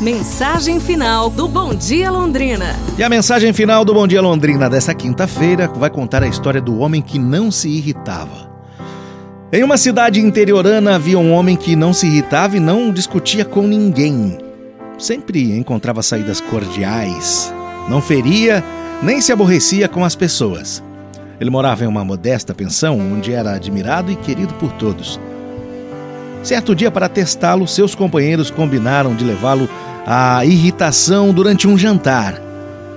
Mensagem final do Bom Dia Londrina. E a mensagem final do Bom Dia Londrina dessa quinta-feira vai contar a história do homem que não se irritava. Em uma cidade interiorana havia um homem que não se irritava e não discutia com ninguém. Sempre encontrava saídas cordiais, não feria nem se aborrecia com as pessoas. Ele morava em uma modesta pensão onde era admirado e querido por todos. Certo dia, para testá-lo, seus companheiros combinaram de levá-lo à irritação durante um jantar.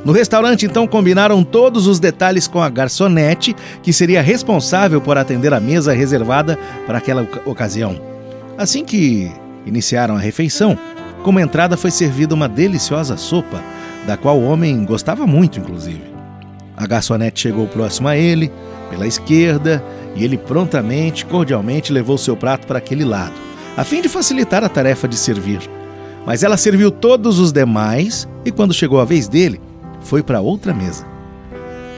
No restaurante, então, combinaram todos os detalhes com a garçonete, que seria responsável por atender a mesa reservada para aquela ocasião. Assim que iniciaram a refeição, como entrada foi servida uma deliciosa sopa, da qual o homem gostava muito, inclusive. A garçonete chegou próximo a ele, pela esquerda, e ele prontamente, cordialmente levou seu prato para aquele lado, a fim de facilitar a tarefa de servir. Mas ela serviu todos os demais e, quando chegou a vez dele, foi para outra mesa.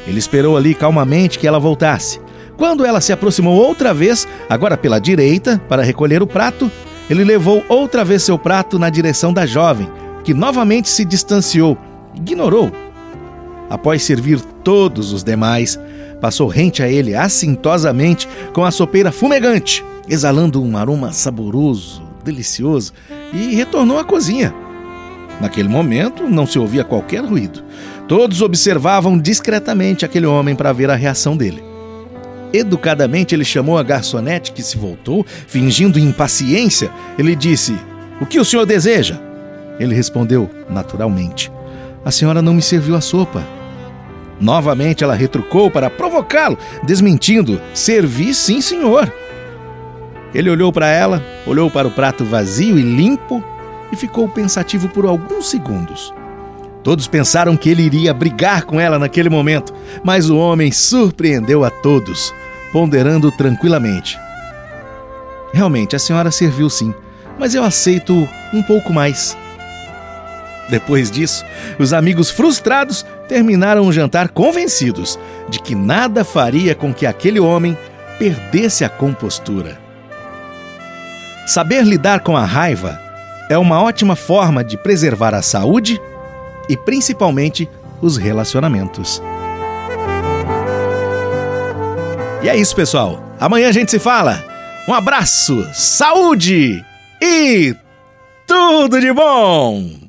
Ele esperou ali calmamente que ela voltasse. Quando ela se aproximou outra vez, agora pela direita, para recolher o prato, ele levou outra vez seu prato na direção da jovem, que novamente se distanciou, ignorou. Após servir todos os demais, passou rente a ele assintosamente com a sopeira fumegante, exalando um aroma saboroso, delicioso, e retornou à cozinha. Naquele momento, não se ouvia qualquer ruído. Todos observavam discretamente aquele homem para ver a reação dele. Educadamente, ele chamou a garçonete que se voltou, fingindo impaciência. Ele disse: O que o senhor deseja? Ele respondeu, naturalmente: A senhora não me serviu a sopa. Novamente ela retrucou para provocá-lo, desmentindo: Servi sim, senhor. Ele olhou para ela, olhou para o prato vazio e limpo e ficou pensativo por alguns segundos. Todos pensaram que ele iria brigar com ela naquele momento, mas o homem surpreendeu a todos, ponderando tranquilamente. Realmente, a senhora serviu sim, mas eu aceito um pouco mais. Depois disso, os amigos frustrados terminaram o jantar convencidos de que nada faria com que aquele homem perdesse a compostura. Saber lidar com a raiva é uma ótima forma de preservar a saúde e principalmente os relacionamentos. E é isso, pessoal. Amanhã a gente se fala. Um abraço, saúde e tudo de bom!